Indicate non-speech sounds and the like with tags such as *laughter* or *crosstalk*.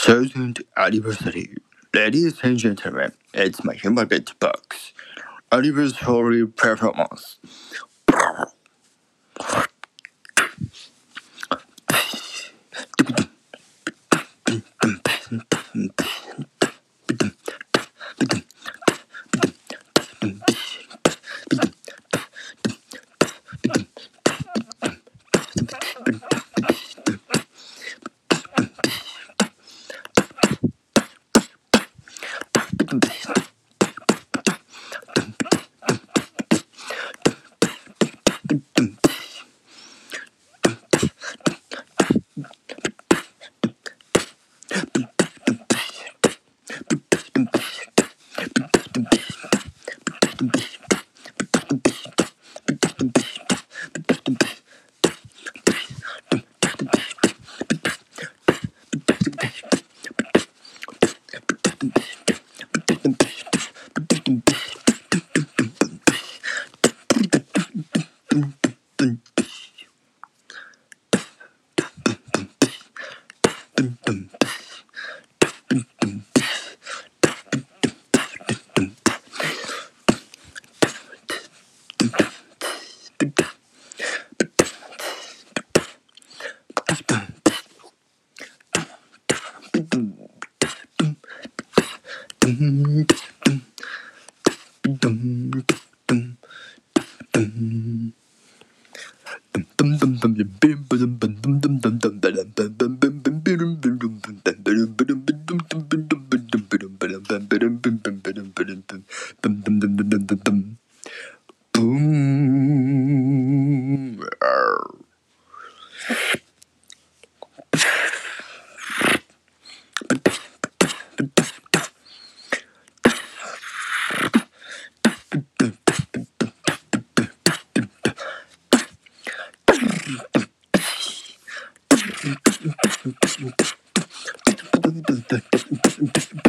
Second anniversary. Ladies and gentlemen, it's my humor box. Anniversary performance. the *laughs* Dum dum. Boom. the